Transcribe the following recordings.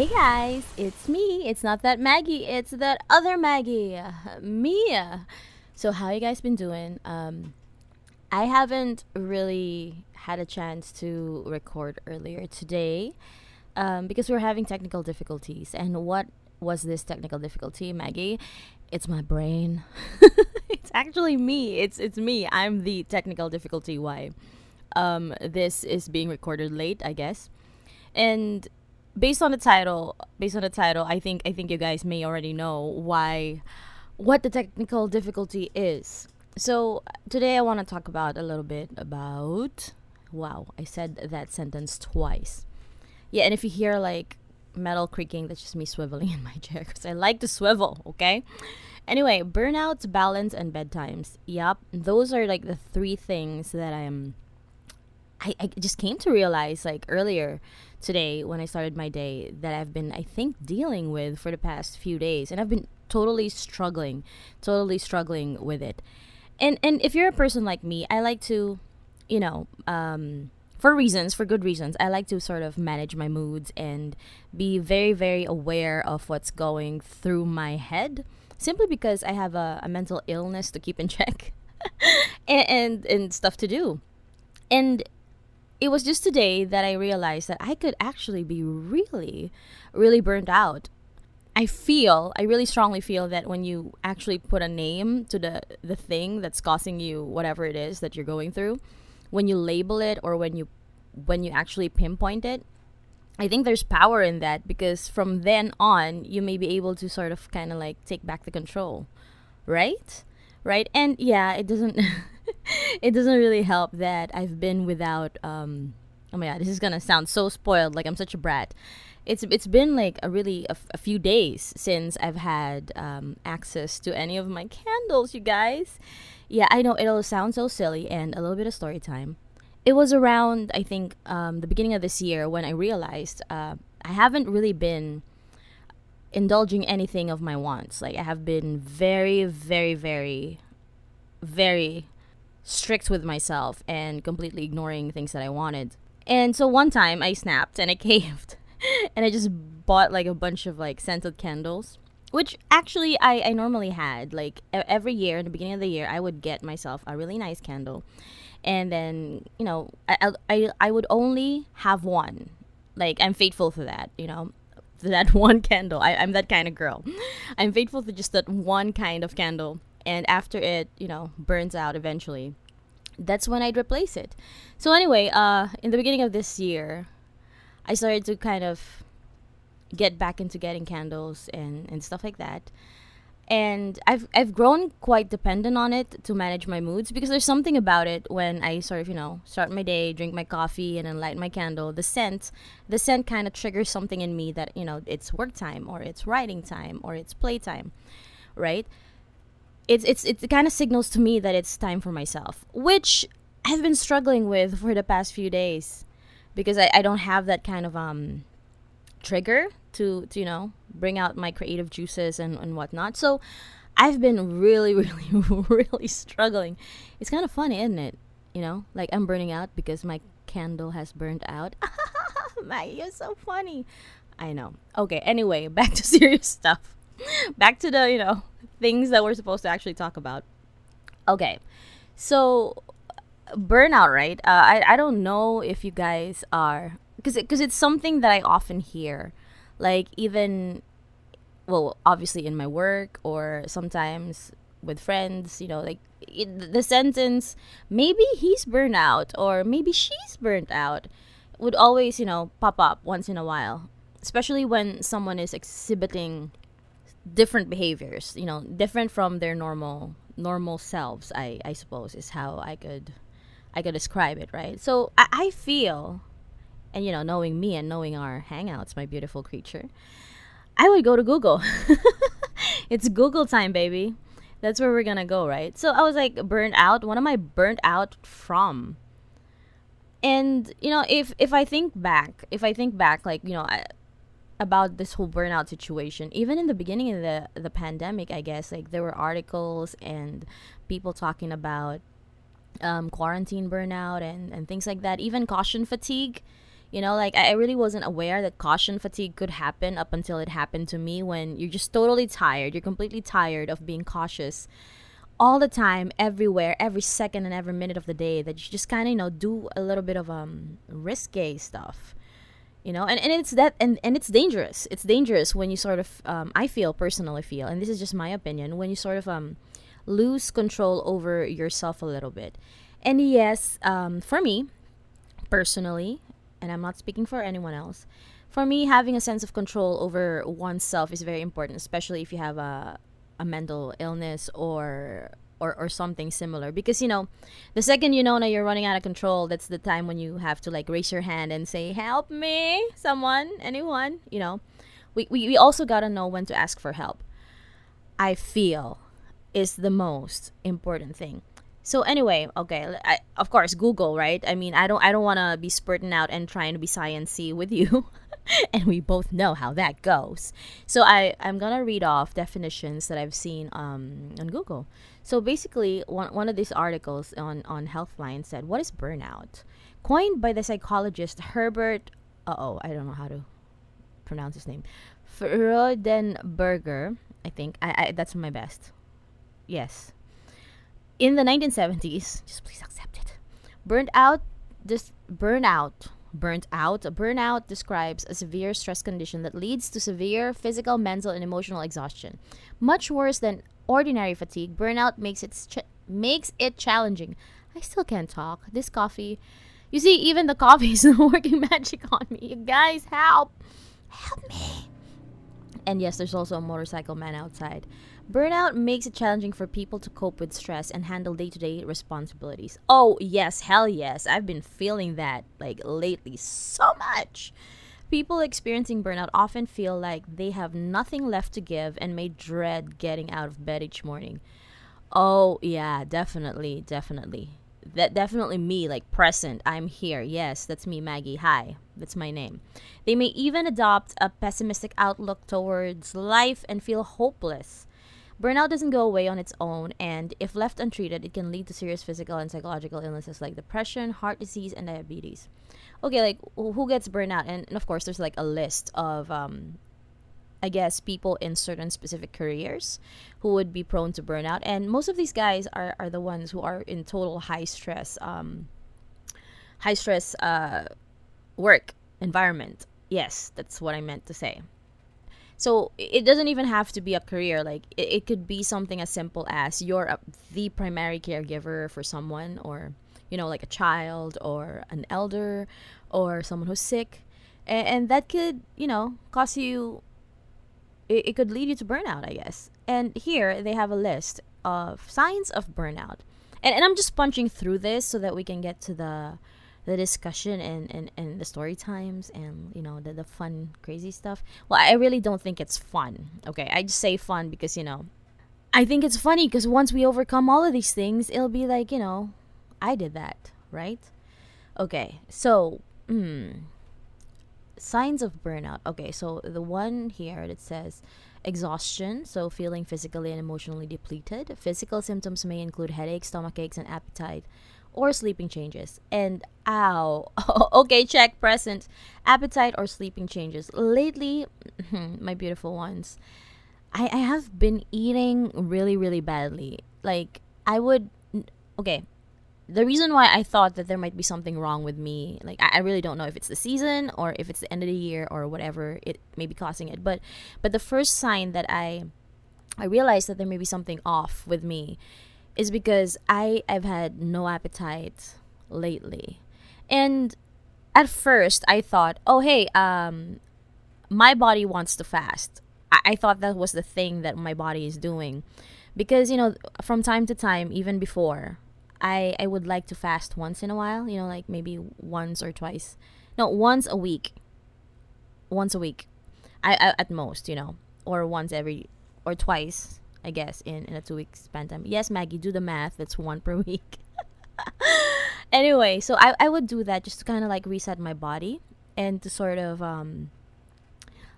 Hey guys, it's me. It's not that Maggie, it's that other Maggie, Mia. So how you guys been doing? Um I haven't really had a chance to record earlier today um, because we're having technical difficulties. And what was this technical difficulty, Maggie? It's my brain. it's actually me. It's it's me. I'm the technical difficulty. Why? Um, this is being recorded late, I guess. And based on the title, based on the title, I think I think you guys may already know why what the technical difficulty is. So today I want to talk about a little bit about wow, I said that sentence twice. Yeah, and if you hear like metal creaking, that's just me swiveling in my chair because I like to swivel, okay? Anyway, burnouts, balance, and bedtimes. Yup, those are like the three things that I'm. I, I just came to realize like earlier today when I started my day that I've been, I think, dealing with for the past few days. And I've been totally struggling, totally struggling with it. And, and if you're a person like me, I like to, you know, um, for reasons, for good reasons, I like to sort of manage my moods and be very, very aware of what's going through my head simply because I have a, a mental illness to keep in check and, and, and stuff to do. And it was just today that I realized that I could actually be really, really burned out. I feel, I really strongly feel that when you actually put a name to the the thing that's causing you whatever it is that you're going through, when you label it or when you when you actually pinpoint it, I think there's power in that because from then on you may be able to sort of kind of like take back the control, right? Right? And yeah, it doesn't it doesn't really help that I've been without um oh my god, this is to sound so spoiled like I'm such a brat. It's it's been like a really a, f- a few days since I've had um, access to any of my candles, you guys. Yeah, I know it'll sound so silly and a little bit of story time. It was around I think um, the beginning of this year when I realized uh, I haven't really been indulging anything of my wants. Like I have been very, very, very, very strict with myself and completely ignoring things that I wanted. And so one time I snapped and I caved and I just bought like a bunch of like scented candles, which actually I, I normally had. Like every year in the beginning of the year, I would get myself a really nice candle. And then, you know, I, I, I would only have one. Like I'm faithful for that, you know that one candle. I, I'm that kind of girl. I'm faithful to just that one kind of candle and after it you know burns out eventually that's when i'd replace it so anyway uh in the beginning of this year i started to kind of get back into getting candles and and stuff like that and I've I've grown quite dependent on it to manage my moods because there's something about it when I sort of you know start my day, drink my coffee, and then light my candle. The scent, the scent kind of triggers something in me that you know it's work time or it's writing time or it's playtime, right? It's it's it kind of signals to me that it's time for myself, which I've been struggling with for the past few days because I, I don't have that kind of um trigger to, to you know bring out my creative juices and, and whatnot. So I've been really, really, really struggling. It's kind of funny, isn't it? You know, like I'm burning out because my candle has burned out. my, you're so funny. I know. Okay, anyway, back to serious stuff. back to the, you know, things that we're supposed to actually talk about. Okay, so burnout, right? Uh, I I don't know if you guys are because because it, it's something that I often hear, like even, well, obviously in my work or sometimes with friends. You know, like it, the sentence maybe he's burnt out or maybe she's burnt out would always you know pop up once in a while, especially when someone is exhibiting different behaviors you know different from their normal normal selves i i suppose is how i could i could describe it right? So i, I feel and you know knowing me and knowing our hangouts my beautiful creature i would go to google. It's google time baby. That's where we're gonna go right? So i was like burnt out. What am i burnt out from? And you know if if i think back if i think back like you know I, about this whole burnout situation even in the beginning of the the pandemic i guess like there were articles and people talking about um, quarantine burnout and, and things like that even caution fatigue You know, like I really wasn't aware that caution fatigue could happen up until it happened to me when you're just totally tired. You're completely tired of being cautious all the time, everywhere, every second and every minute of the day that you just kind of, you know, do a little bit of um risque stuff. You know, and, and it's that and, and it's dangerous. It's dangerous when you sort of um, I feel personally feel, and this is just my opinion, when you sort of um lose control over yourself a little bit. And yes, um, for me, personally, and I'm not speaking for anyone else, for me, having a sense of control over oneself is very important, especially if you have a, a mental illness or or, or something similar. Because you know the second you know that you're running out of control that's the time when you have to like raise your hand and say help me someone anyone you know. We, we, we also got to know when to ask for help. I feel is the most important thing so anyway, okay, I, of course Google, right? I mean, I don't I don't want to be spurting out and trying to be sciency with you. and we both know how that goes. So I I'm to read off definitions that I've seen um on Google. So basically, one one of these articles on on Healthline said, "What is burnout?" Coined by the psychologist Herbert uh-oh, I don't know how to pronounce his name. Freudenberger, I think. I, I that's my best. Yes, in the 1970s, just please accept it. Burnt out, this burnout, burnt out, burnout describes a severe stress condition that leads to severe physical, mental, and emotional exhaustion. Much worse than ordinary fatigue, burnout makes it ch- makes it challenging. I still can't talk. This coffee, you see, even the coffee is working magic on me. You guys, help, help me. And yes, there's also a motorcycle man outside. Burnout makes it challenging for people to cope with stress and handle day to day responsibilities. Oh, yes, hell yes. I've been feeling that like lately so much. People experiencing burnout often feel like they have nothing left to give and may dread getting out of bed each morning. Oh, yeah, definitely, definitely. That definitely me, like present. I'm here. Yes, that's me, Maggie. Hi, that's my name. They may even adopt a pessimistic outlook towards life and feel hopeless. Burnout doesn't go away on its own, and if left untreated, it can lead to serious physical and psychological illnesses like depression, heart disease, and diabetes. Okay, like who gets burnout? And, and of course, there's like a list of, um, I guess, people in certain specific careers who would be prone to burnout, and most of these guys are are the ones who are in total high stress, um, high stress uh, work environment. Yes, that's what I meant to say. So it doesn't even have to be a career. Like it, it could be something as simple as you're a, the primary caregiver for someone, or you know, like a child or an elder or someone who's sick, and, and that could you know cause you. It, it could lead you to burnout, I guess. And here they have a list of signs of burnout, and and I'm just punching through this so that we can get to the the discussion and, and, and the story times and you know the, the fun crazy stuff. Well i really don't think it's fun okay? I just say fun because you know i think it's funny because once we overcome all of these things it'll be like you know i did that right? Okay so hmm, signs of burnout. Okay so the one here that says exhaustion so feeling physically and emotionally depleted. Physical symptoms may include headaches stomach aches and appetite or sleeping changes. And ow, okay, check present appetite or sleeping changes. Lately, my beautiful ones, I, I have been eating really, really badly. Like, I would, okay, the reason why I thought that there might be something wrong with me, like I, I, really don't know if it's the season or if it's the end of the year or whatever it may be causing it. But but the first sign that I I realized that there may be something off with me is because I I've had no appetite lately. And at first I thought, "Oh, hey, um my body wants to fast." I, I thought that was the thing that my body is doing. Because, you know, from time to time, even before, I I would like to fast once in a while, you know, like maybe once or twice. No, once a week. Once a week. I, I at most, you know, or once every or twice I guess, in, in a two week span time. Yes, Maggie, do the math. That's one per week. anyway, so I, I would do that just to kind of like reset my body and to sort of um,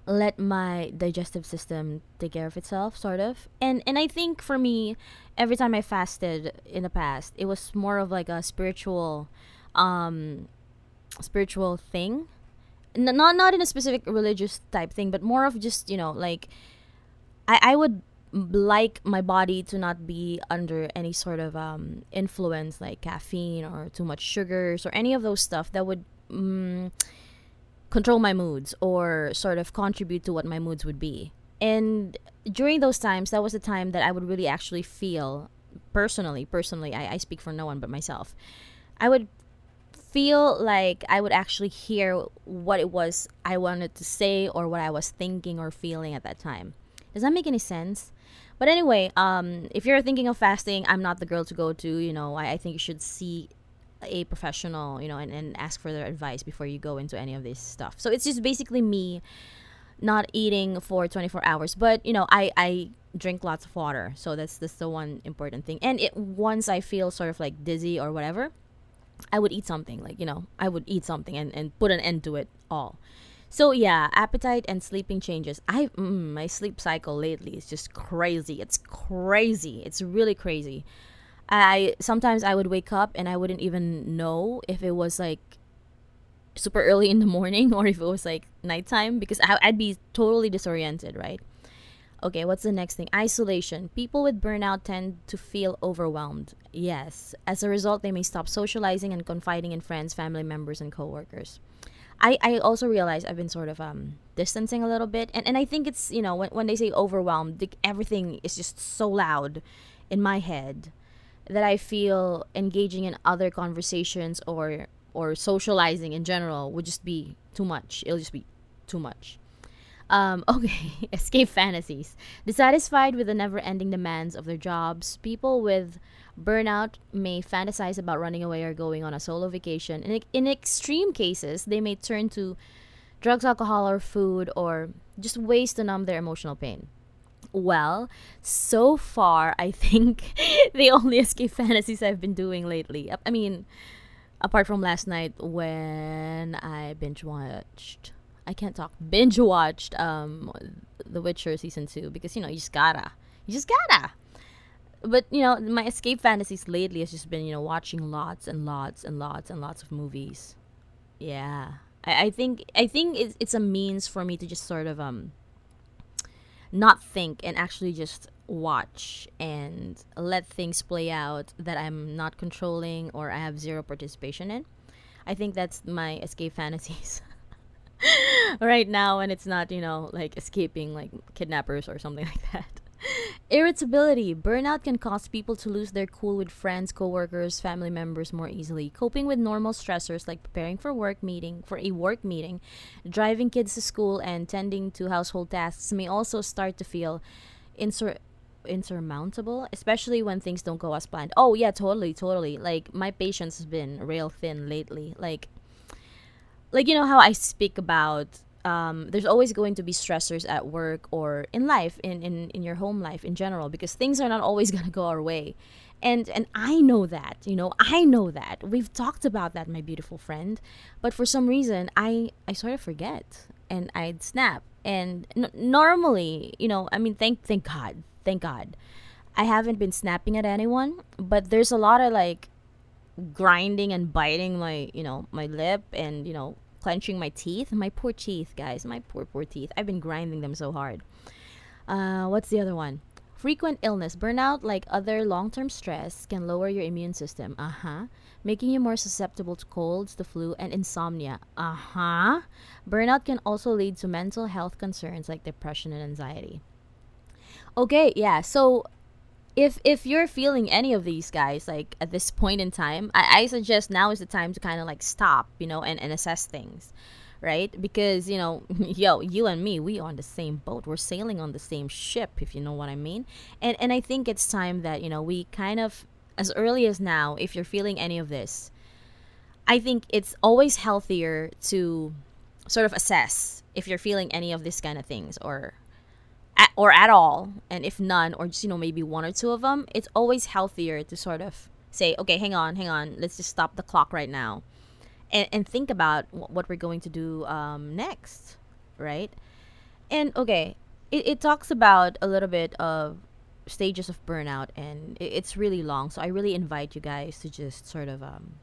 let my digestive system take care of itself, sort of. And and I think for me, every time I fasted in the past, it was more of like a spiritual, um, spiritual thing n- not not in a specific religious type thing, but more of just you know like I I would like my body to not be under any sort of um, influence like caffeine or too much sugars or any of those stuff that would mm, control my moods or sort of contribute to what my moods would be. And during those times, that was the time that I would really actually feel personally, personally, I, I speak for no one but myself. I would feel like I would actually hear what it was I wanted to say or what I was thinking or feeling at that time. Does that make any sense? But anyway, um, if you're thinking of fasting, I'm not the girl to go to. You know, I, I think you should see a professional, you know, and, and ask for their advice before you go into any of this stuff. So it's just basically me not eating for 24 hours. But, you know, I, I drink lots of water. So that's, that's the one important thing. And it once I feel sort of like dizzy or whatever, I would eat something. Like, you know, I would eat something and, and put an end to it all. So yeah, appetite and sleeping changes. I mm, my sleep cycle lately is just crazy. It's crazy. It's really crazy. I sometimes I would wake up and I wouldn't even know if it was like super early in the morning or if it was like nighttime because I, I'd be totally disoriented, right? Okay, what's the next thing? Isolation. People with burnout tend to feel overwhelmed. Yes. As a result, they may stop socializing and confiding in friends, family members, and coworkers. I, I also realize I've been sort of um distancing a little bit and, and I think it's you know when, when they say overwhelmed everything is just so loud in my head that I feel engaging in other conversations or or socializing in general would just be too much it'll just be too much um, okay, escape fantasies. Dissatisfied with the never ending demands of their jobs, people with burnout may fantasize about running away or going on a solo vacation. In, in extreme cases, they may turn to drugs, alcohol, or food, or just ways to numb their emotional pain. Well, so far, I think the only escape fantasies I've been doing lately. I mean, apart from last night when I binge watched I can't talk. Binge watched um The Witcher season two because you know you just gotta, you just gotta. But you know my escape fantasies lately has just been you know watching lots and lots and lots and lots of movies. Yeah, I, I think I think it's it's a means for me to just sort of um not think and actually just watch and let things play out that I'm not controlling or I have zero participation in. I think that's my escape fantasies. right now and it's not, you know, like escaping like kidnappers or something like that. Irritability. Burnout can cause people to lose their cool with friends, coworkers, family members more easily. Coping with normal stressors like preparing for work meeting, for a work meeting, driving kids to school and tending to household tasks may also start to feel insur- insurmountable, especially when things don't go as planned. Oh yeah, totally, totally. Like my patience has been real thin lately. Like like you know how I speak about um, there's always going to be stressors at work or in life in, in in your home life in general because things are not always going to go our way. And and I know that you know I know that. We've talked about that my beautiful friend. But for some reason I I sort of forget and I'd snap. And n- normally you know I mean thank thank God thank God. I haven't been snapping at anyone but there's a lot of like grinding and biting my you know my lip and you know clenching my teeth. My poor teeth guys. My poor poor teeth. I've been grinding them so hard. Uh, what's the other one? Frequent illness. Burnout like other long-term stress can lower your immune system. Uh-huh. Making you more susceptible to colds the flu and insomnia. Uh-huh. Burnout can also lead to mental health concerns like depression and anxiety. Okay yeah so if if you're feeling any of these guys like at this point in time i, I suggest now is the time to kind of like stop you know and, and assess things right? Because you know yo you and me we are on the same boat. We're sailing on the same ship if you know what i mean. And and i think it's time that you know we kind of as early as now if you're feeling any of this i think it's always healthier to sort of assess if you're feeling any of these kind of things or at, or at all, and if none, or just you know maybe one or two of them, it's always healthier to sort of say, okay, hang on, hang on, let's just stop the clock right now, and and think about what we're going to do um, next, right? And okay, it, it talks about a little bit of stages of burnout, and it, it's really long, so I really invite you guys to just sort of um,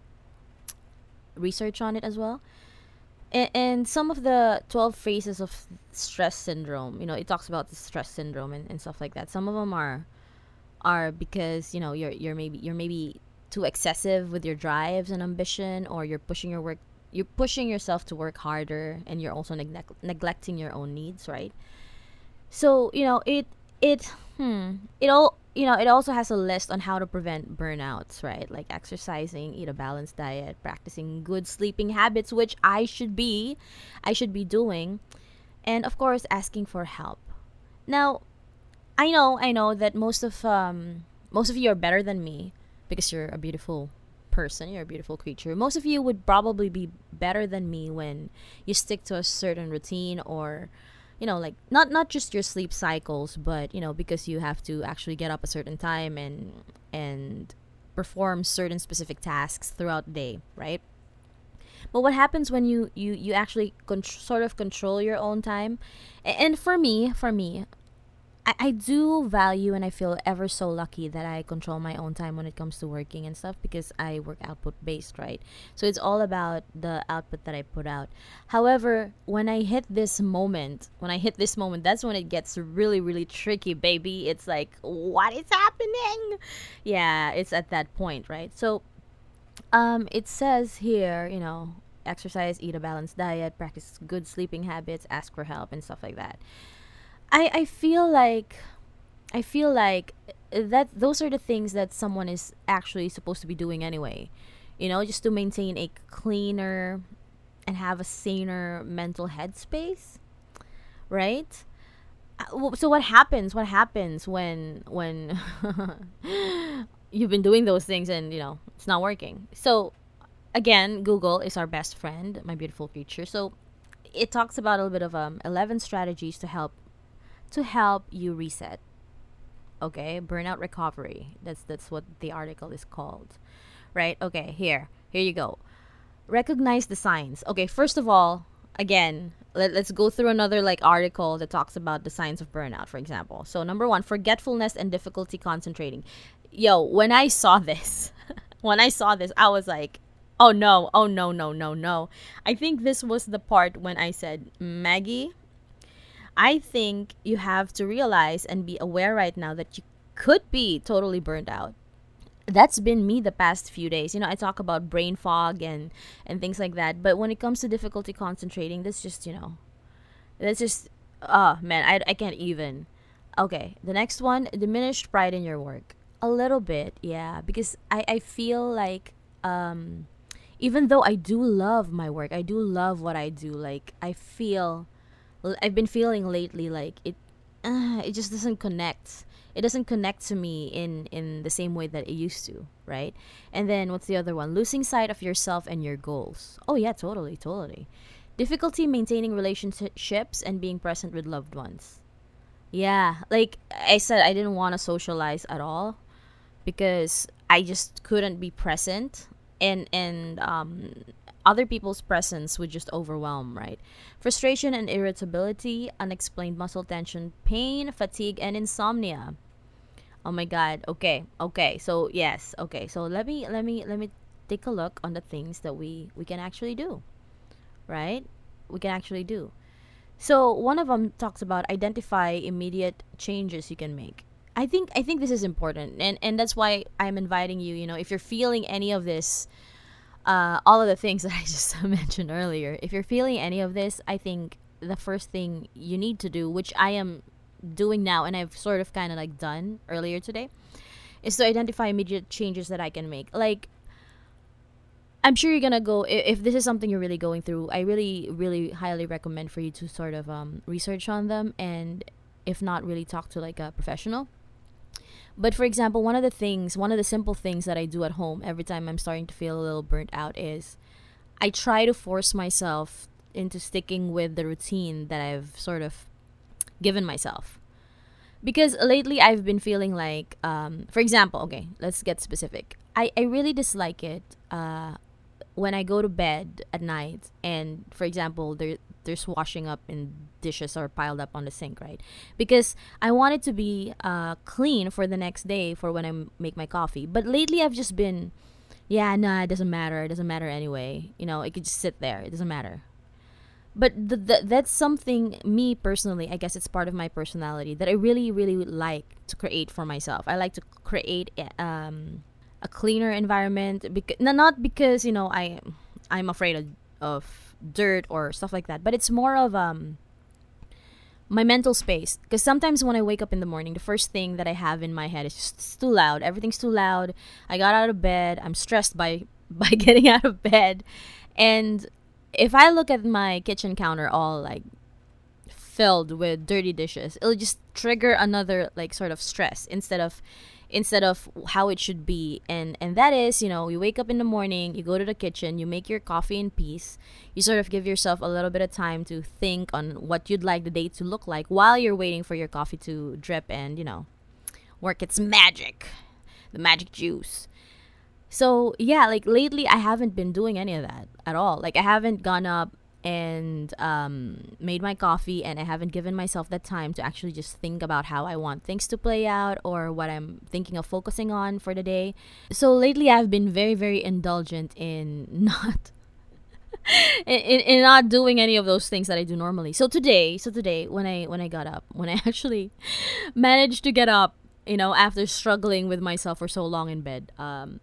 research on it as well and, some of the 12 phases of stress syndrome you know it talks about the stress syndrome and, and stuff like that. Some of them are are because you know you're you're maybe you're maybe too excessive with your drives and ambition or you're pushing your work you're pushing yourself to work harder and you're also neglect, neglecting your own needs right? So you know it it hmm it all you know it also has a list on how to prevent burnouts right? Like exercising eat a balanced diet practicing good sleeping habits which i should be i should be doing and of course asking for help. Now i know i know that most of um most of you are better than me because you're a beautiful person you're a beautiful creature. Most of you would probably be better than me when you stick to a certain routine or you know like not not just your sleep cycles but you know because you have to actually get up a certain time and and perform certain specific tasks throughout the day right? But what happens when you you you actually con- sort of control your own time? And for me for me I, I do value and I feel ever so lucky that I control my own time when it comes to working and stuff because I work output based, right? So it's all about the output that I put out. However, when I hit this moment, when I hit this moment, that's when it gets really, really tricky, baby. It's like, what is happening? Yeah, it's at that point, right? So um, it says here, you know, exercise, eat a balanced diet, practice good sleeping habits, ask for help, and stuff like that. I I feel like I feel like that those are the things that someone is actually supposed to be doing anyway. You know, just to maintain a cleaner and have a saner mental headspace, right? Uh, so what happens? What happens when when you've been doing those things and you know it's not working? So again, Google is our best friend, my beautiful creature. So it talks about a little bit of um, 11 strategies to help to help you reset. Okay, burnout recovery. That's that's what the article is called. Right? Okay, here. Here you go. Recognize the signs. Okay, first of all, again, let, let's go through another like article that talks about the signs of burnout, for example. So, number 1, forgetfulness and difficulty concentrating. Yo, when I saw this, when I saw this, I was like, oh no, oh no, no, no, no. I think this was the part when I said, Maggie, I think you have to realize and be aware right now that you could be totally burned out. That's been me the past few days. You know, I talk about brain fog and and things like that, but when it comes to difficulty concentrating, that's just, you know, that's just oh man, I I can't even. Okay, the next one, diminished pride in your work. A little bit, yeah, because I I feel like um even though I do love my work, I do love what I do. Like I feel I've been feeling lately like it uh, it just doesn't connect. It doesn't connect to me in in the same way that it used to, right? And then what's the other one? Losing sight of yourself and your goals. Oh yeah, totally, totally. Difficulty maintaining relationships and being present with loved ones. Yeah, like I said, I didn't want to socialize at all because I just couldn't be present and and um other people's presence would just overwhelm, right? Frustration and irritability, unexplained muscle tension, pain, fatigue, and insomnia. Oh my god. Okay. Okay. So, yes. Okay. So, let me let me let me take a look on the things that we we can actually do. Right? We can actually do. So, one of them talks about identify immediate changes you can make. I think I think this is important and and that's why I'm inviting you, you know, if you're feeling any of this uh, all of the things that I just mentioned earlier. If you're feeling any of this, I think the first thing you need to do, which I am doing now and I've sort of kind of like done earlier today, is to identify immediate changes that I can make. Like, I'm sure you're gonna go if, this is something you're really going through. I really, really highly recommend for you to sort of um, research on them and, if not, really talk to like a professional but for example, one of the things, one of the simple things that I do at home every time I'm starting to feel a little burnt out is I try to force myself into sticking with the routine that I've sort of given myself. Because lately I've been feeling like, um, for example, okay, let's get specific. I, I really dislike it uh, when I go to bed at night and, for example, there, there's washing up and dishes are piled up on the sink, right? Because I want it to be uh, clean for the next day for when I make my coffee. But lately, I've just been, yeah, nah, it doesn't matter. It doesn't matter anyway. You know, it could just sit there. It doesn't matter. but that's something me personally i guess it's part of my personality that i really really like to create for myself i like to create um, a cleaner environment because not because you know i i'm afraid of, of dirt or stuff like that. But it's more of um my mental space. Because sometimes when i wake up in the morning the first thing that i have in my head is just too loud. Everything's too loud. I got out of bed. I'm stressed by by getting out of bed. And if I look at my kitchen counter all like filled with dirty dishes, it'll just trigger another like sort of stress instead of instead of how it should be. And and that is you know you wake up in the morning you go to the kitchen you make your coffee in peace. You sort of give yourself a little bit of time to think on what you'd like the day to look like while you're waiting for your coffee to drip and you know work its magic the magic juice. So yeah like lately i haven't been doing any of that at all. Like i haven't gone up and um, made my coffee and i haven't given myself that time to actually just think about how i want things to play out or what i'm thinking of focusing on for the day. So lately i've been very very indulgent in not in, in not doing any of those things that i do normally. So today so today when i when i got up when i actually managed to get up you know after struggling with myself for so long in bed um,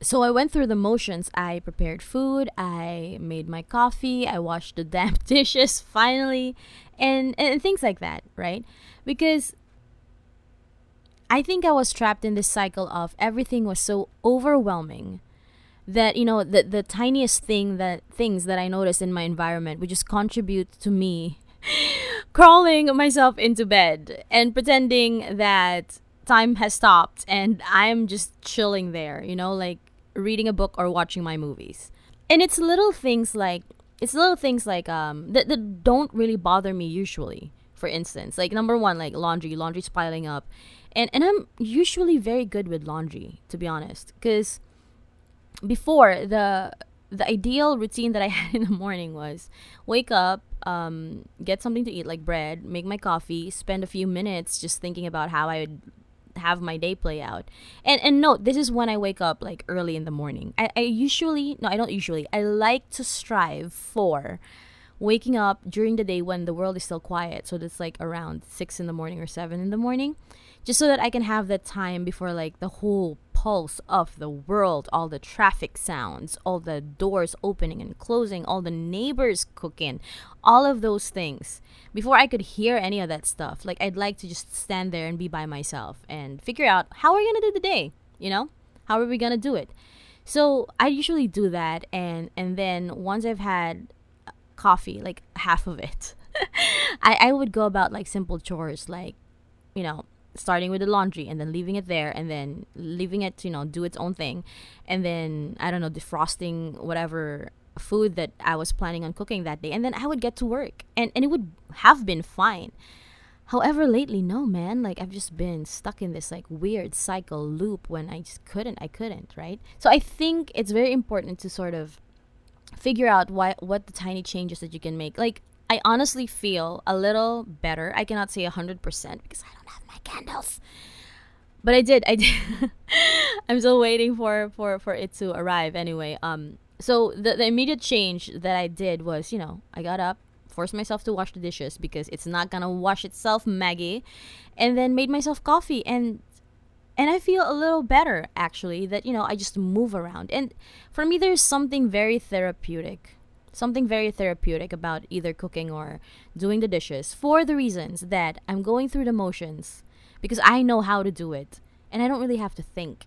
so I went through the motions. I prepared food, I made my coffee, I washed the damn dishes finally, and and things like that, right? Because I think I was trapped in this cycle of everything was so overwhelming that you know the the tiniest thing that things that I noticed in my environment would just contribute to me crawling myself into bed and pretending that time has stopped and I'm just chilling there, you know, like reading a book or watching my movies. And it's little things like it's little things like um that, that don't really bother me usually. For instance, like number one, like laundry. Laundry's piling up, and and I'm usually very good with laundry, to be honest, because before the the ideal routine that I had in the morning was wake up, um, get something to eat like bread, make my coffee, spend a few minutes just thinking about how I would have my day play out. And and note, this is when I wake up like early in the morning. I, I usually no, I don't usually. I like to strive for waking up during the day when the world is still quiet. So that's like around six in the morning or seven in the morning. Just so that I can have that time before like the whole pulse of the world, all the traffic sounds, all the doors opening and closing, all the neighbors cooking, all of those things. Before I could hear any of that stuff, like I'd like to just stand there and be by myself and figure out how are we're gonna do the day, you know? How are we gonna do it? So I usually do that and and then once I've had coffee, like half of it, I, I would go about like simple chores like, you know, starting with the laundry and then leaving it there and then leaving it to, you know, do its own thing. And then, I don't know, defrosting whatever food that I was planning on cooking that day. And then I would get to work and, and it would have been fine. However, lately, no, man. Like, I've just been stuck in this, like, weird cycle loop when I just couldn't, I couldn't, right? So I think it's very important to sort of figure out why, what the tiny changes that you can make. Like, I honestly feel a little better. I cannot say 100% because I don't have my candles. But I did. I did. I'm still waiting for, for, for it to arrive anyway. Um, so the, the immediate change that I did was, you know, I got up, forced myself to wash the dishes because it's not gonna wash itself, Maggie, and then made myself coffee and and I feel a little better actually that you know I just move around. And for me there's something very therapeutic something very therapeutic about either cooking or doing the dishes for the reasons that I'm going through the motions because I know how to do it and I don't really have to think.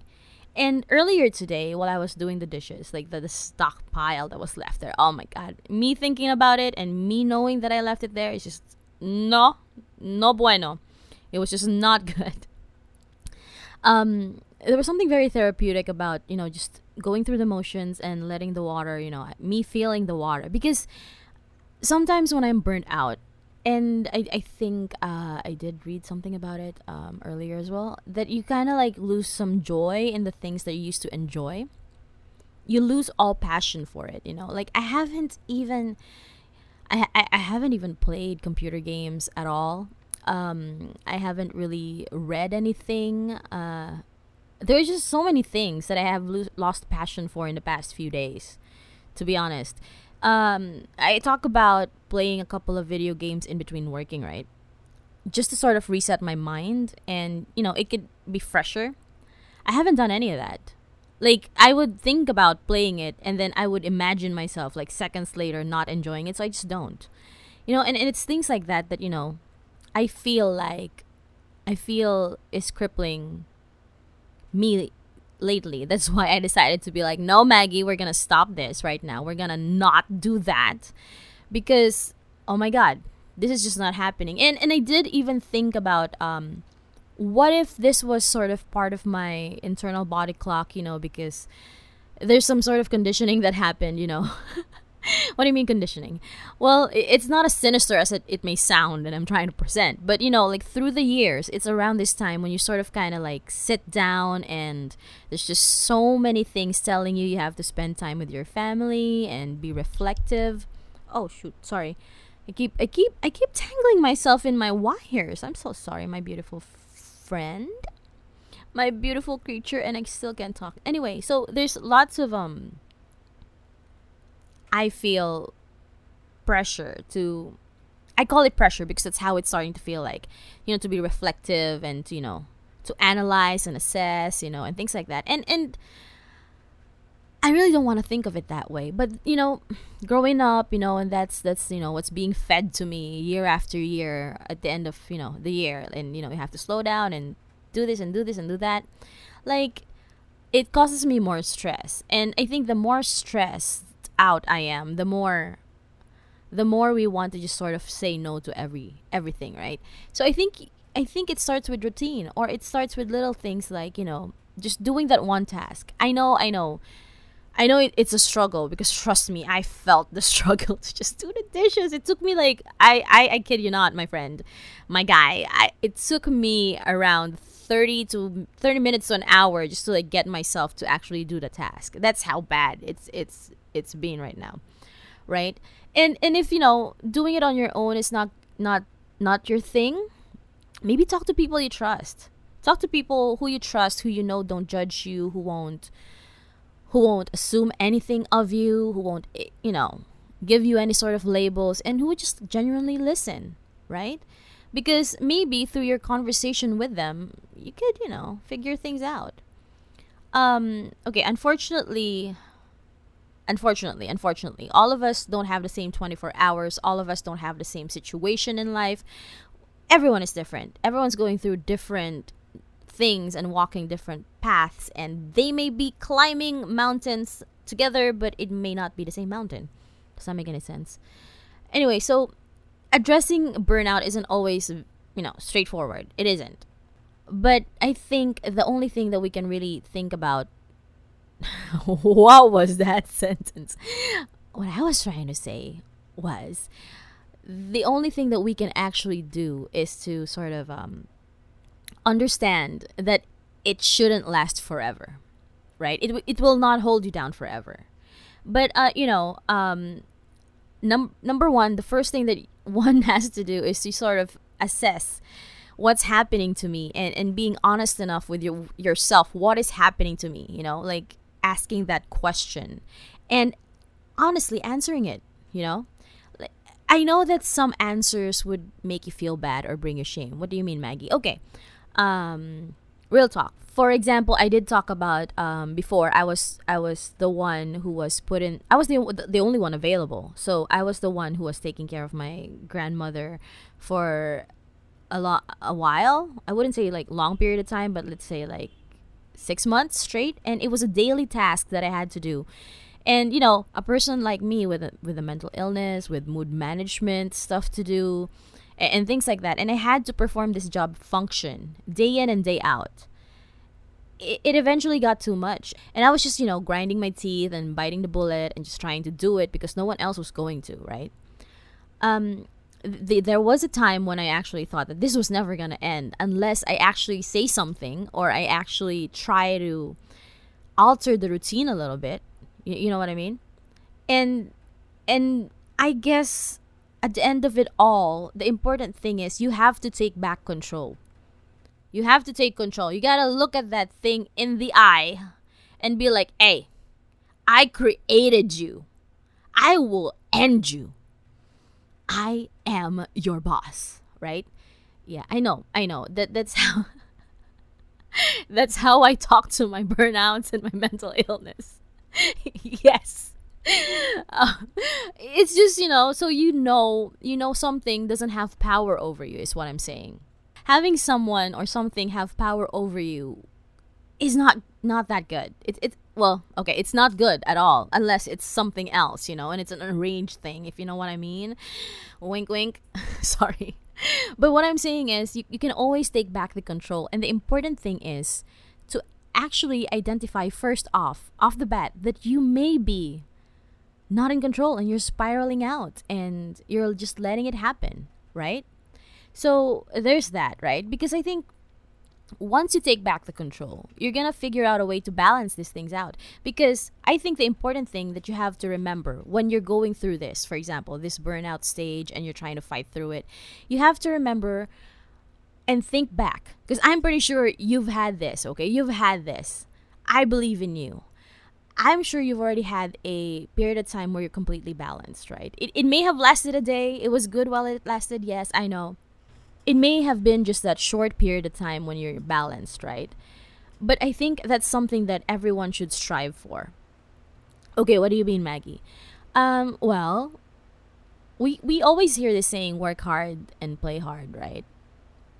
And earlier today, while I was doing the dishes, like the, the stockpile that was left there, oh my god, me thinking about it and me knowing that I left it there is just no, no bueno. It was just not good. Um, there was something very therapeutic about you know just going through the motions and letting the water you know me feeling the water. Because sometimes when i'm burnt out and i, I think uh, i did read something about it um, earlier as well that you kind of like lose some joy in the things that you used to enjoy. You lose all passion for it you know? Like i haven't even I, I, I haven't even played computer games at all. Um, I haven't really read anything. Uh, there's just so many things that I have lo- lost passion for in the past few days. To be honest, um, I talk about playing a couple of video games in between working, right? Just to sort of reset my mind and, you know, it could be fresher. I haven't done any of that. Like, I would think about playing it and then I would imagine myself, like, seconds later not enjoying it, so I just don't. You know, and, and it's things like that that, you know, I feel like, I feel is crippling me lately. That's why I decided to be like, no, Maggie, we're gonna stop this right now. We're gonna not do that because, oh my God, this is just not happening. And and I did even think about um, what if this was sort of part of my internal body clock, you know, because there's some sort of conditioning that happened, you know. what do you mean conditioning? Well, it's not as sinister as it, it may sound and I'm trying to present. But, you know, like through the years, it's around this time when you sort of kind of like sit down and there's just so many things telling you you have to spend time with your family and be reflective. Oh, shoot. Sorry. I keep I keep I keep tangling myself in my wires. I'm so sorry, my beautiful friend. My beautiful creature and I still can't talk. Anyway, so there's lots of um I feel pressure to I call it pressure because that's how it's starting to feel like, you know, to be reflective and you know, to analyze and assess, you know, and things like that. And and I really don't want to think of it that way. But, you know, growing up, you know, and that's that's, you know, what's being fed to me year after year at the end of, you know, the year and you know, you have to slow down and do this and do this and do that. Like it causes me more stress. And I think the more stress out I am, the more the more we want to just sort of say no to every everything, right? So I think I think it starts with routine or it starts with little things like, you know, just doing that one task. I know, I know. I know it, it's a struggle because trust me, I felt the struggle to just do the dishes. It took me like I I, I kid you not, my friend, my guy. I, it took me around 30 to 30 minutes to an hour just to like get myself to actually do the task. That's how bad it's it's it's being right now right? And and if you know doing it on your own is not not not your thing maybe talk to people you trust. Talk to people who you trust who you know don't judge you who won't who won't assume anything of you who won't eh, you know give you any sort of labels and who would just genuinely listen right? Because maybe through your conversation with them you could you know figure things out. Um okay unfortunately unfortunately unfortunately. All of us don't have the same 24 hours. All of us don't have the same situation in life. Everyone is different. Everyone's going through different things and walking different paths and they may be climbing mountains together but it may not be the same mountain. Does that make any sense? Anyway so addressing burnout isn't always you know straightforward. It isn't. But i think the only thing that we can really think about what was that sentence? What I was trying to say was the only thing that we can actually do is to sort of um, understand that it shouldn't last forever, right? It, it will not hold you down forever. But, uh, you know, um, num- number one, the first thing that one has to do is to sort of assess what's happening to me and, and being honest enough with your, yourself. What is happening to me? You know, like asking that question and honestly answering it, you know? I know that some answers would make you feel bad or bring you shame. What do you mean, Maggie? Okay. Um real talk. For example, I did talk about um before I was I was the one who was put in I was the the only one available. So I was the one who was taking care of my grandmother for a lot a while. I wouldn't say like long period of time, but let's say like six months straight, and it was a daily task that I had to do. And you know, a person like me with a, with a mental illness, with mood management stuff to do, and, and things like that, and I had to perform this job function day in and day out. It, it eventually got too much, and I was just you know grinding my teeth and biting the bullet and just trying to do it because no one else was going to, right? Um, the, there was a time when I actually thought that this was never going to end unless I actually say something or I actually try to alter the routine a little bit. You, you know what I mean? And and I guess at the end of it all, the important thing is you have to take back control. You have to take control. You got to look at that thing in the eye and be like, "Hey, I created you. I will end you. I am your boss, right? Yeah, I know. I know. That that's how that's how I talk to my burnouts and my mental illness. yes. Uh, it's just, you know, so you know, you know something doesn't have power over you is what I'm saying. Having someone or something have power over you is not not that good. It's it's well, okay, it's not good at all unless it's something else, you know, and it's an arranged thing, if you know what I mean. Wink, wink. Sorry. But what I'm saying is, you, you can always take back the control, and the important thing is to actually identify first off, off the bat, that you may be not in control and you're spiraling out and you're just letting it happen, right? So there's that, right? Because I think once you take back the control, you're gonna figure out a way to balance these things out. Because I think the important thing that you have to remember when you're going through this, for example, this burnout stage and you're trying to fight through it, you have to remember and think back. Because I'm pretty sure you've had this, okay? You've had this. I believe in you. I'm sure you've already had a period of time where you're completely balanced, right? It, it may have lasted a day. It was good while it lasted. Yes, I know it may have been just that short period of time when you're balanced, right? But I think that's something that everyone should strive for. Okay, what do you mean, Maggie? Um, well, we we always hear this saying work hard and play hard, right?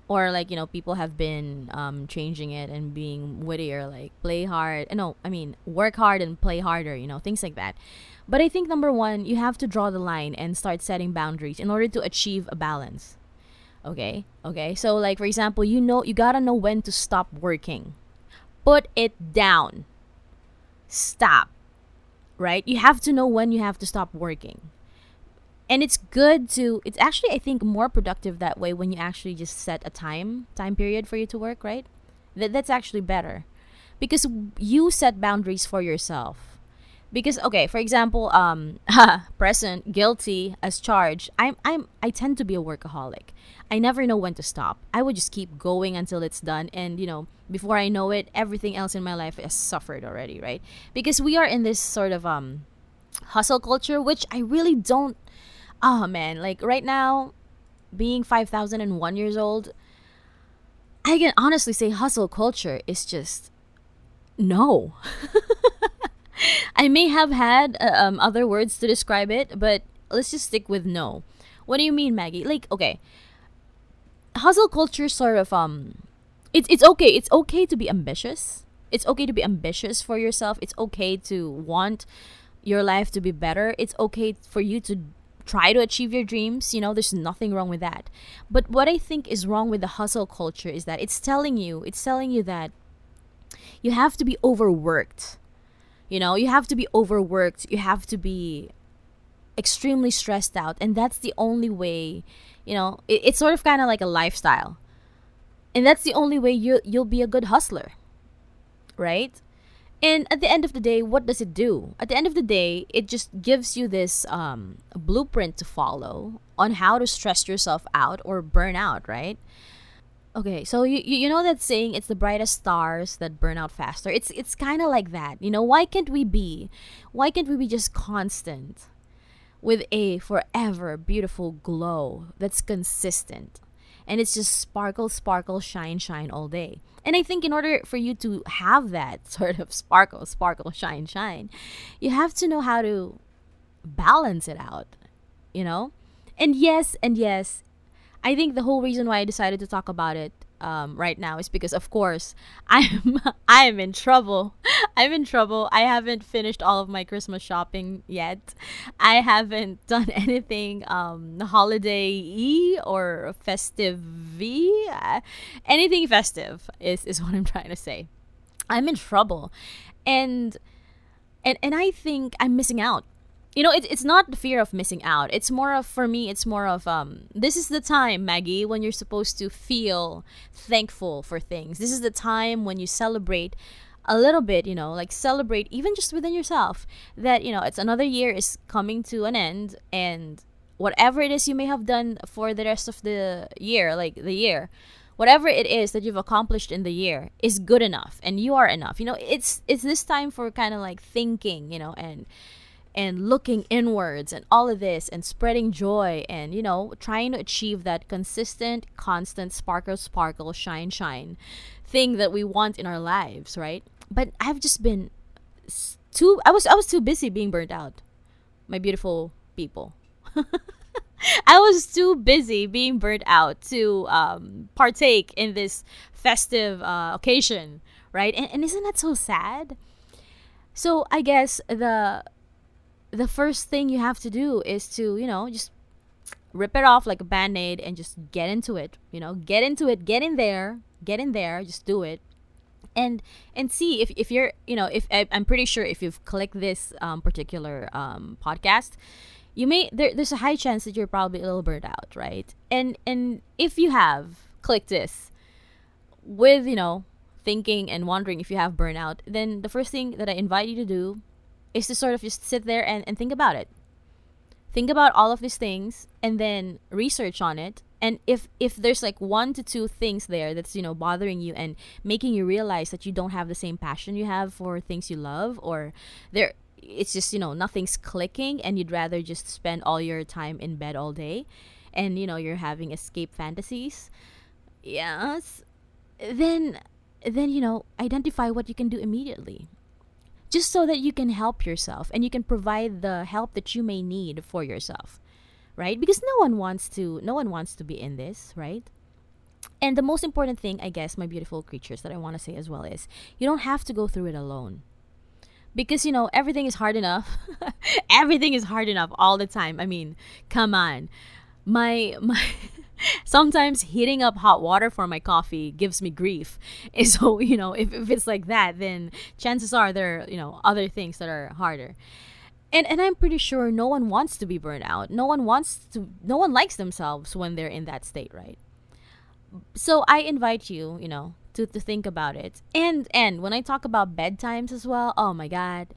Or like, you know, people have been um, changing it and being wittier like play hard. No, I mean, work hard and play harder, you know, things like that. But I think number 1, you have to draw the line and start setting boundaries in order to achieve a balance Okay? Okay? So like for example, you know you got to know when to stop working. Put it down. Stop. Right? You have to know when you have to stop working. And it's good to it's actually I think more productive that way when you actually just set a time time period for you to work, right? That that's actually better. Because you set boundaries for yourself because okay for example um present guilty as charged i'm i'm i tend to be a workaholic I never know when to stop. I would just keep going until it's done. And, you know, before I know it, everything else in my life has suffered already, right? Because we are in this sort of um, hustle culture, which I really don't. Oh, man. Like right now, being 5,001 years old, I can honestly say hustle culture is just no. I may have had uh, um, other words to describe it, but let's just stick with no. What do you mean, Maggie? Like, okay, hustle culture sort of um it's it's okay. It's okay to be ambitious. It's okay to be ambitious for yourself. It's okay to want your life to be better. It's okay for you to try to achieve your dreams. You know, there's nothing wrong with that. But what I think is wrong with the hustle culture is that it's telling you, it's telling you that you have to be overworked. You know, you have to be overworked. You have to be extremely stressed out. And that's the only way you know, it, it's sort of kind of like a lifestyle. And that's the only way you you'll be a good hustler. Right? And at the end of the day, what does it do? At the end of the day, it just gives you this um, blueprint to follow on how to stress yourself out or burn out, right? Okay, so you you know that saying it's the brightest stars that burn out faster. It's it's kind of like that. You know, why can't we be why can't we be just constant? With a forever beautiful glow that's consistent. And it's just sparkle, sparkle, shine, shine all day. And I think in order for you to have that sort of sparkle, sparkle, shine, shine, you have to know how to balance it out, you know? And yes, and yes, I think the whole reason why I decided to talk about it um, right now is because of course I'm I'm in trouble. I'm in trouble. I haven't finished all of my Christmas shopping yet. I haven't done anything um, holiday or festive uh, anything festive is, is what I'm trying to say. I'm in trouble. And and and I think I'm missing out you know, it, it's not the fear of missing out. It's more of, for me, it's more of, um, this is the time, Maggie, when you're supposed to feel thankful for things. This is the time when you celebrate a little bit, you know, like celebrate even just within yourself that, you know, it's another year is coming to an end and whatever it is you may have done for the rest of the year, like the year, whatever it is that you've accomplished in the year is good enough and you are enough. You know, it's it's this time for kind of like thinking, you know, and and looking inwards and all of this and spreading joy and you know trying to achieve that consistent constant sparkle sparkle shine shine thing that we want in our lives right but i've just been too i was i was too busy being burnt out my beautiful people I was too busy being burnt out to um, partake in this festive uh, occasion, right? And, and isn't that so sad? So I guess the the first thing you have to do is to you know just rip it off like a band-aid and just get into it you know get into it get in there get in there just do it. And and see if, if you're you know if i'm pretty sure if you've clicked this um, particular um, podcast you may there, there's a high chance that you're probably a little burnt out right? And and if you have clicked this with you know thinking and wondering if you have burnout then the first thing that i invite you to do is to sort of just sit there and, and think about it. Think about all of these things and then research on it. And if if there's like one to two things there that's you know bothering you and making you realize that you don't have the same passion you have for things you love or there it's just you know nothing's clicking and you'd rather just spend all your time in bed all day and you know you're having escape fantasies yes then then you know identify what you can do immediately just so that you can help yourself and you can provide the help that you may need for yourself right? Because no one wants to no one wants to be in this right? And the most important thing i guess my beautiful creatures that i want to say as well is you don't have to go through it alone. Because you know everything is hard enough. Everything is hard enough all the time. I mean come on. My my sometimes heating up hot water for my coffee gives me grief and so you know if, if it's like that then chances are there are you know other things that are harder and and i'm pretty sure no one wants to be burned out no one wants to no one likes themselves when they're in that state right so i invite you you know to, to think about it. And and when I talk about bedtimes as well, oh my god.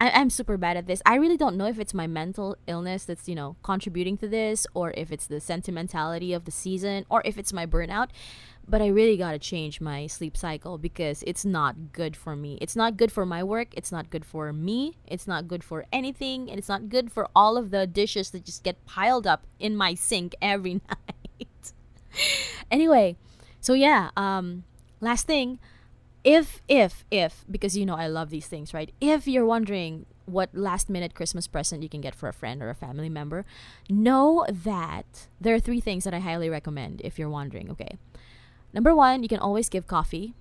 I, I'm super bad at this. I really don't know if it's my mental illness that's, you know, contributing to this or if it's the sentimentality of the season or if it's my burnout. But I really gotta change my sleep cycle because it's not good for me. It's not good for my work. It's not good for me. It's not good for anything. And it's not good for all of the dishes that just get piled up in my sink every night. anyway, so yeah, um, last thing if if if because you know i love these things right? If you're wondering what last minute christmas present you can get for a friend or a family member know that there are three things that i highly recommend if you're wondering okay? Number one you can always give coffee.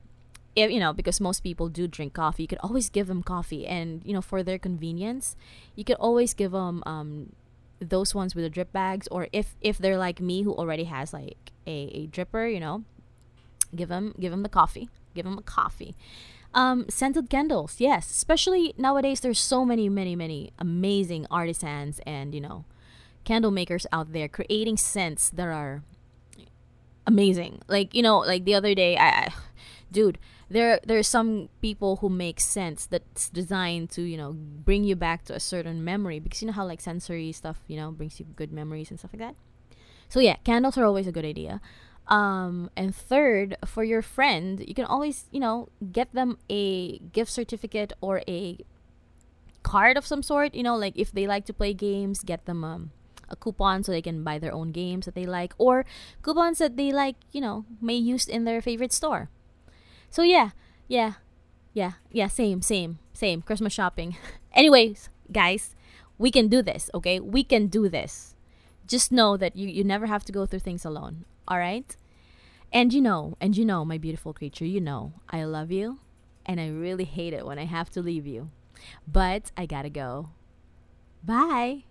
If you know because most people do drink coffee you could always give them coffee. And you know for their convenience you could always give them um, those ones with the drip bags or if if they're like me who already has like a, a dripper you know Give them give them the coffee. Give them a coffee. Um, scented candles, yes. Especially nowadays, there's so many, many, many amazing artisans and you know, candle makers out there creating scents that are amazing. Like you know, like the other day, I, I dude, there there's some people who make scents that's designed to you know bring you back to a certain memory because you know how like sensory stuff you know brings you good memories and stuff like that. So yeah, candles are always a good idea. Um, and third, for your friend, you can always, you know, get them a gift certificate or a card of some sort. You know, like if they like to play games, get them um, a coupon so they can buy their own games that they like, or coupons that they like, you know, may use in their favorite store. So yeah, yeah, yeah, yeah, same, same, same. Christmas shopping. Anyways, guys, we can do this, okay? We can do this. Just know that you, you never have to go through things alone. All right? And you know, and you know, my beautiful creature, you know, I love you and I really hate it when I have to leave you. But I gotta go. Bye.